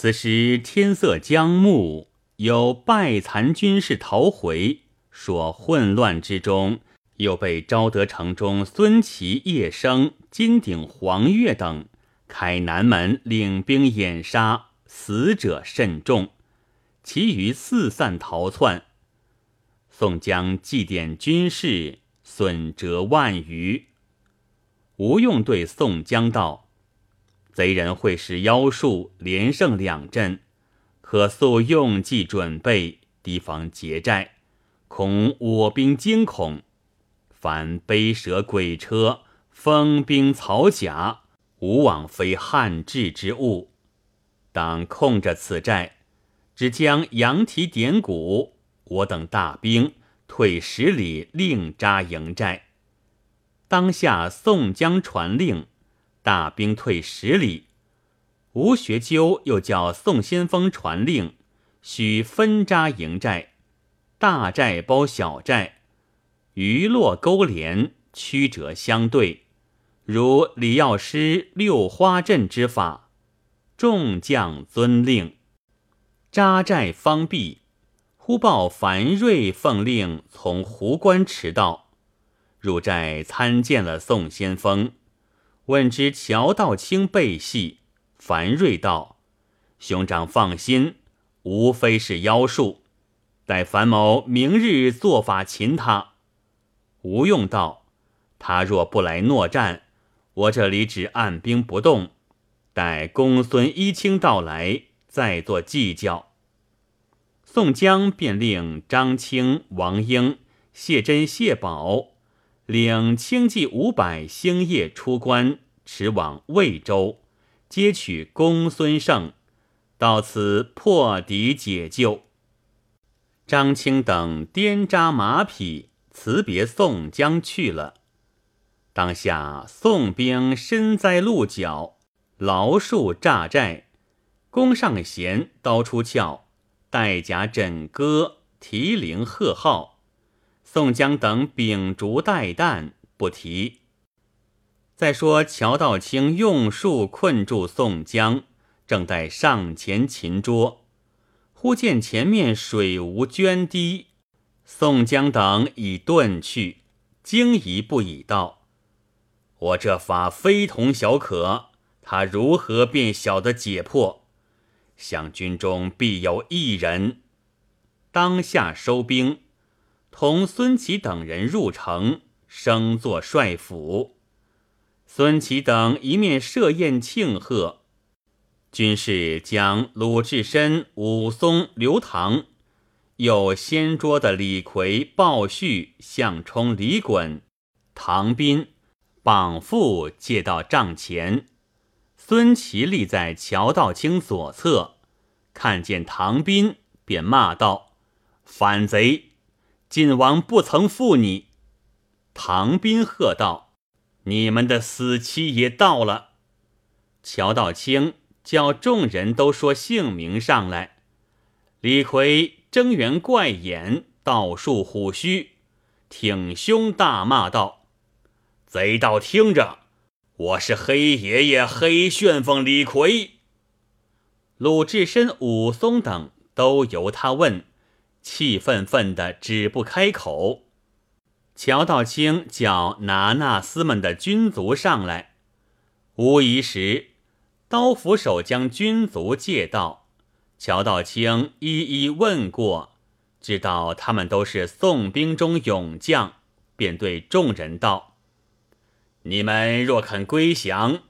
此时天色将暮，有败残军士逃回，说混乱之中，又被昭德城中孙琦、叶生、金鼎、黄月等开南门领兵掩杀，死者甚众，其余四散逃窜。宋江祭奠军士，损折万余。吴用对宋江道。贼人会使妖术，连胜两阵，可速用计准备，提防劫寨。恐我兵惊恐，凡背蛇鬼车、风兵草甲，无往非汉制之物。当控着此寨，只将羊蹄点鼓，我等大兵退十里，另扎营寨。当下宋江传令。大兵退十里，吴学究又叫宋先锋传令，须分扎营寨，大寨包小寨，鱼落钩连，曲折相对，如李药师六花阵之法。众将遵令，扎寨方毕，忽报樊瑞奉令从湖关迟到，入寨参见了宋先锋。问之乔道清背戏，樊瑞道：“兄长放心，无非是妖术。待樊某明日做法擒他。”吴用道：“他若不来诺战，我这里只按兵不动，待公孙一清到来，再做计较。”宋江便令张清、王英、谢珍、谢宝。领轻骑五百，星夜出关，驰往魏州，接取公孙胜，到此破敌解救。张清等颠扎马匹，辞别宋江去了。当下宋兵身栽鹿角，牢戍栅寨，弓上弦，刀出鞘，带甲枕戈，提铃喝号。宋江等秉烛待旦，不提。再说乔道清用术困住宋江，正待上前擒捉，忽见前面水无涓滴，宋江等已遁去，惊疑不已，道：“我这法非同小可，他如何便晓得解破？想军中必有一人。”当下收兵。同孙琦等人入城，升作帅府。孙琦等一面设宴庆贺，军士将鲁智深、武松、刘唐，有先捉的李逵、鲍旭、项冲、李衮、唐斌绑缚借到帐前。孙琦立在乔道清左侧，看见唐斌，便骂道：“反贼！”晋王不曾负你，唐斌喝道：“你们的死期也到了。”乔道清叫众人都说姓名上来。李逵睁圆怪眼，倒竖虎须，挺胸大骂道：“贼道听着，我是黑爷爷黑旋风李逵。”鲁智深、武松等都由他问。气愤愤的，止不开口。乔道清叫拿那厮们的军卒上来，无疑时，刀斧手将军卒借到。乔道清一一问过，知道他们都是宋兵中勇将，便对众人道：“你们若肯归降，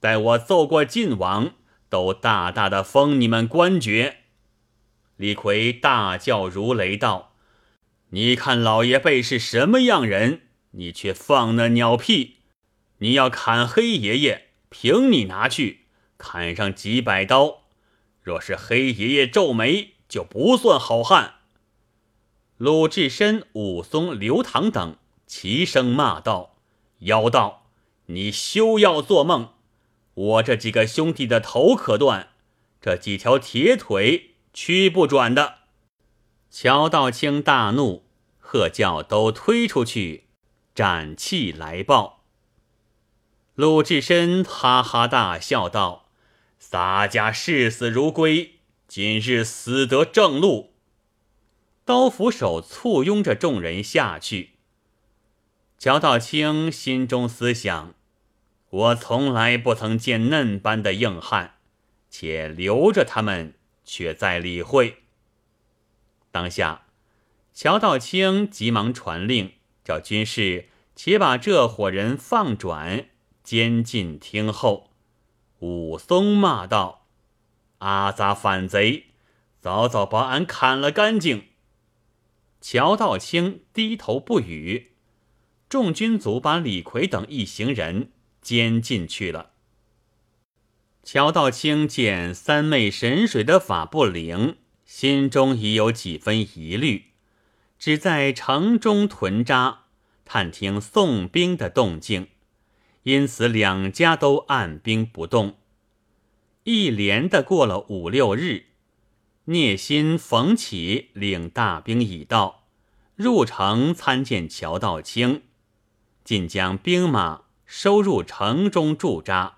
待我奏过晋王，都大大的封你们官爵。”李逵大叫如雷道：“你看老爷辈是什么样人？你却放那鸟屁！你要砍黑爷爷，凭你拿去，砍上几百刀。若是黑爷爷皱眉，就不算好汉。”鲁智深、武松、刘唐等齐声骂道：“妖道，你休要做梦！我这几个兄弟的头可断，这几条铁腿。”屈不转的，乔道清大怒，喝叫都推出去，斩气来报。鲁智深哈哈大笑道：“洒家视死如归，今日死得正路。刀斧手簇拥着众人下去。乔道清心中思想：我从来不曾见嫩般的硬汉，且留着他们，却在理会。当下，乔道清急忙传令，叫军士且把这伙人放转，监禁听候。武松骂道：“阿杂反贼，早早把俺砍了干净！”乔道清低头不语。众军卒把李逵等一行人监禁去了。乔道清见三昧神水的法不灵，心中已有几分疑虑，只在城中屯扎，探听宋兵的动静，因此两家都按兵不动。一连的过了五六日，聂心、冯起领大兵已到，入城参见乔道清。尽将兵马收入城中驻扎。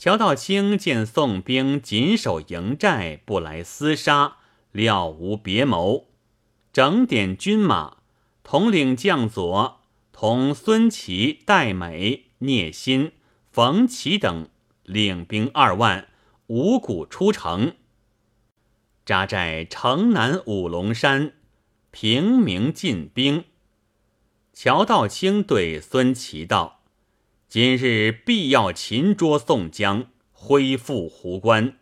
乔道清见宋兵紧守营寨，不来厮杀，料无别谋，整点军马，统领将佐同孙琦、戴美、聂新、冯起等领兵二万，五谷出城，扎寨城南五龙山，平明进兵。乔道清对孙琦道：“今日必要擒捉宋江，恢复壶关。”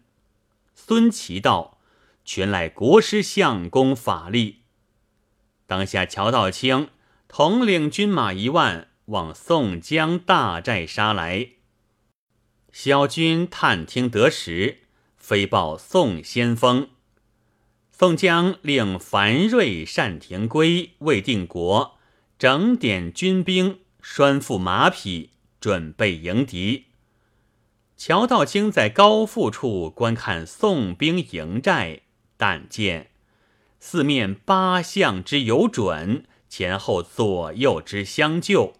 孙琦道：“全赖国师相公法力。”当下乔道清统领军马一万，往宋江大寨杀来。小军探听得实，飞报宋先锋。宋江令樊瑞、单廷圭、魏定国。整点军兵，拴缚马匹，准备迎敌。乔道清在高阜处观看宋兵营寨，但见四面八向之有准，前后左右之相救，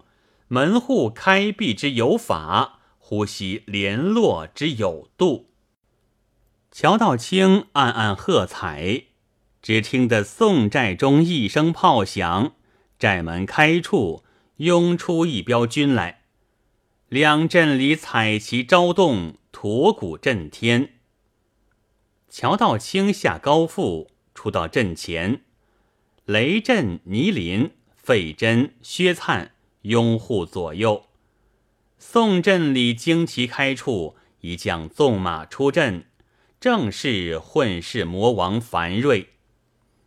门户开闭之有法，呼吸联络之有度。乔道清暗暗喝彩，只听得宋寨中一声炮响。寨门开处，涌出一彪军来。两阵里彩旗招动，驼鼓震天。乔道清下高阜，出到阵前，雷震、倪林、费真、薛灿拥护左右。宋阵里旌旗开处，一将纵马出阵，正是混世魔王樊瑞，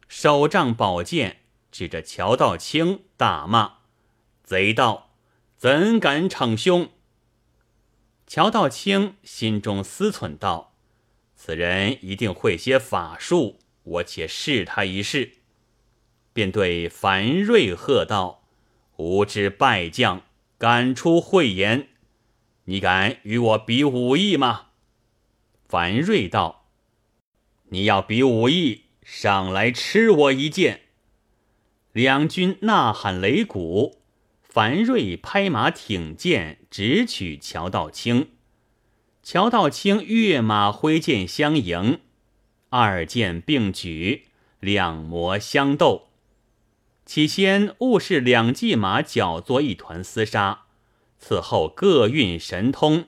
手仗宝剑。指着乔道清大骂：“贼盗，怎敢逞凶！”乔道清心中思忖道：“此人一定会些法术，我且试他一试。”便对樊瑞喝道：“无知败将，敢出慧言！你敢与我比武艺吗？”樊瑞道：“你要比武艺，上来吃我一剑！”两军呐喊擂鼓，樊瑞拍马挺剑，直取乔道清。乔道清跃马挥剑相迎，二剑并举，两魔相斗。起先误是两骑马搅作一团厮杀，此后各运神通，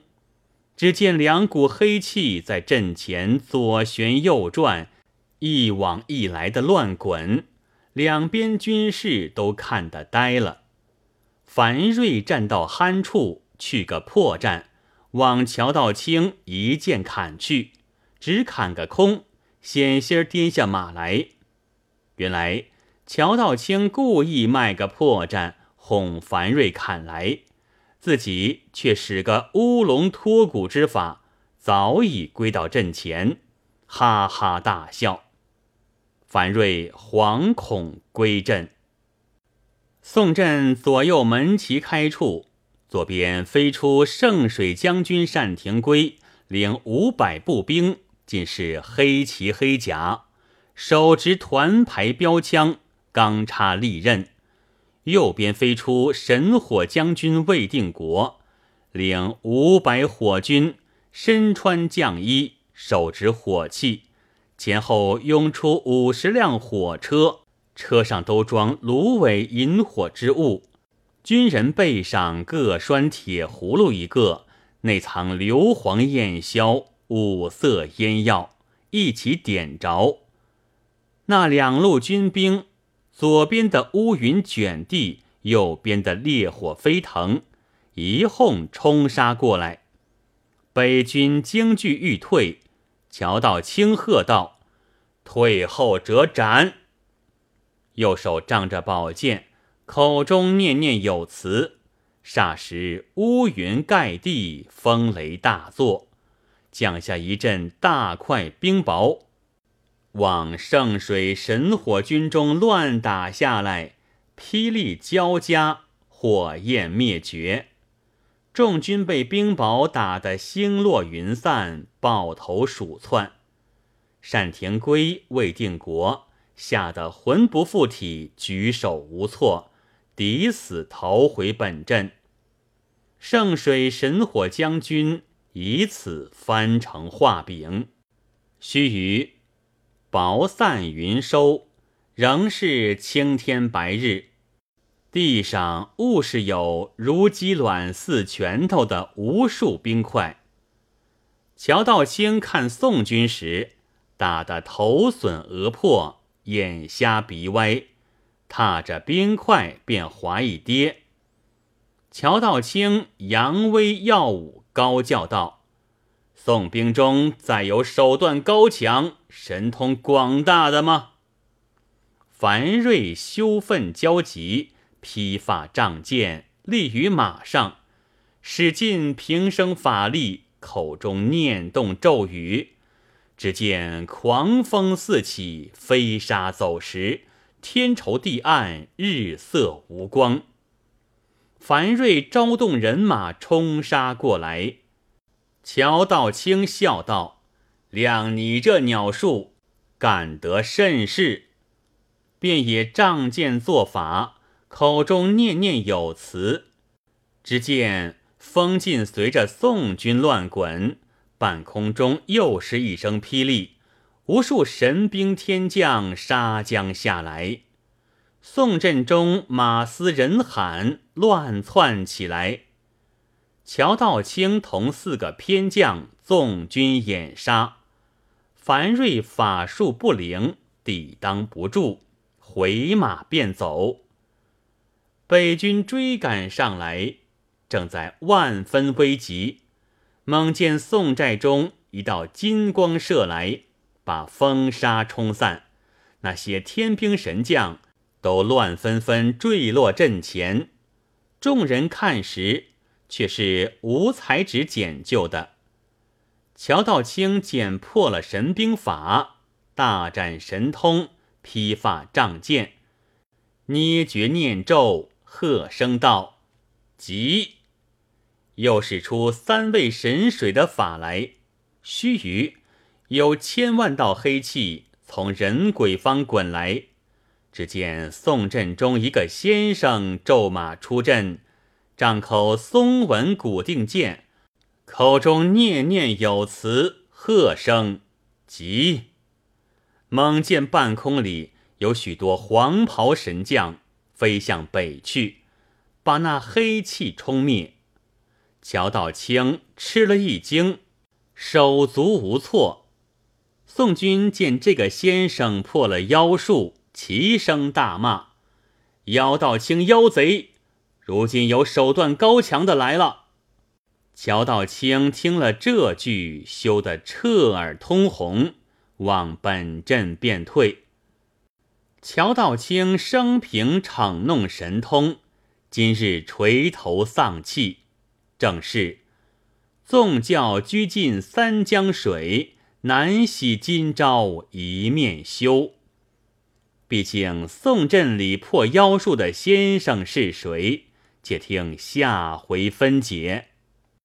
只见两股黑气在阵前左旋右转，一往一来的乱滚。两边军士都看得呆了。樊瑞站到酣处，去个破绽，往乔道清一剑砍去，只砍个空，险些跌下马来。原来乔道清故意卖个破绽，哄樊瑞砍来，自己却使个乌龙脱骨之法，早已归到阵前，哈哈大笑。樊瑞惶恐归阵。宋阵左右门旗开处，左边飞出圣水将军单廷圭，领五百步兵，尽是黑旗黑甲，手执团牌标枪，钢叉利刃。右边飞出神火将军魏定国，领五百火军，身穿将衣，手执火器，前后拥出五十辆火车，车上都装芦苇引火之物。军人背上各拴铁葫芦一个，内藏硫磺焰硝、五色烟药，一起点着。那两路军兵，左边的乌云卷地，右边的烈火飞腾，一哄冲杀过来。北军惊惧欲退，乔道清喝道：“退后者斩！”右手仗着宝剑，口中念念有词。霎时乌云盖地，风雷大作，降下一阵大块冰雹。往圣水神火军中乱打下来，霹雳交加，火焰灭绝。众军被冰雹打得星落云散，抱头鼠窜。单廷圭、魏定国吓得魂不附体，举手无措，抵死逃回本阵。圣水神火将军以此翻成画饼。须臾。雹散云收，仍是青天白日。地上物是有如鸡卵似拳头的无数冰块。乔道清看宋军时，打得头损额破，眼瞎鼻歪，踏着冰块便滑一跌。乔道清扬威耀武，高叫道。宋兵中再有手段高强、神通广大的吗？樊瑞羞愤焦急，披发仗剑，立于马上，使尽平生法力，口中念动咒语。只见狂风四起，飞沙走石，天稠地暗，日色无光。樊瑞招动人马冲杀过来。乔道清笑道：“谅你这鸟术，干得甚是。”便也仗剑作法，口中念念有词。只见风劲随着宋军乱滚，半空中又是一声霹雳，无数神兵天将杀将下来。宋阵中马嘶人喊，乱窜起来。乔道清同四个偏将纵军掩杀，樊瑞法术不灵，抵挡不住，回马便走。北军追赶上来，正在万分危急，猛见宋寨中一道金光射来，把风沙冲散，那些天兵神将都乱纷纷坠落阵前。众人看时。却是无才指捡救的。乔道清捡破了神兵法，大展神通，披发仗剑，捏诀念咒，喝声道：“急！”又使出三味神水的法来。须臾，有千万道黑气从人鬼方滚来。只见宋阵中一个先生骤马出阵。张口松纹古定剑，口中念念有词，喝声急。猛见半空里有许多黄袍神将飞向北去，把那黑气冲灭。乔道清吃了一惊，手足无措。宋军见这个先生破了妖术，齐声大骂：“妖道清妖贼！”如今有手段高强的来了。乔道清听了这句，羞得彻耳通红，往本阵便退。乔道清生平逞弄神通，今日垂头丧气，正是纵教居尽三江水，难洗今朝一面羞。毕竟宋镇里破妖术的先生是谁？且听下回分解。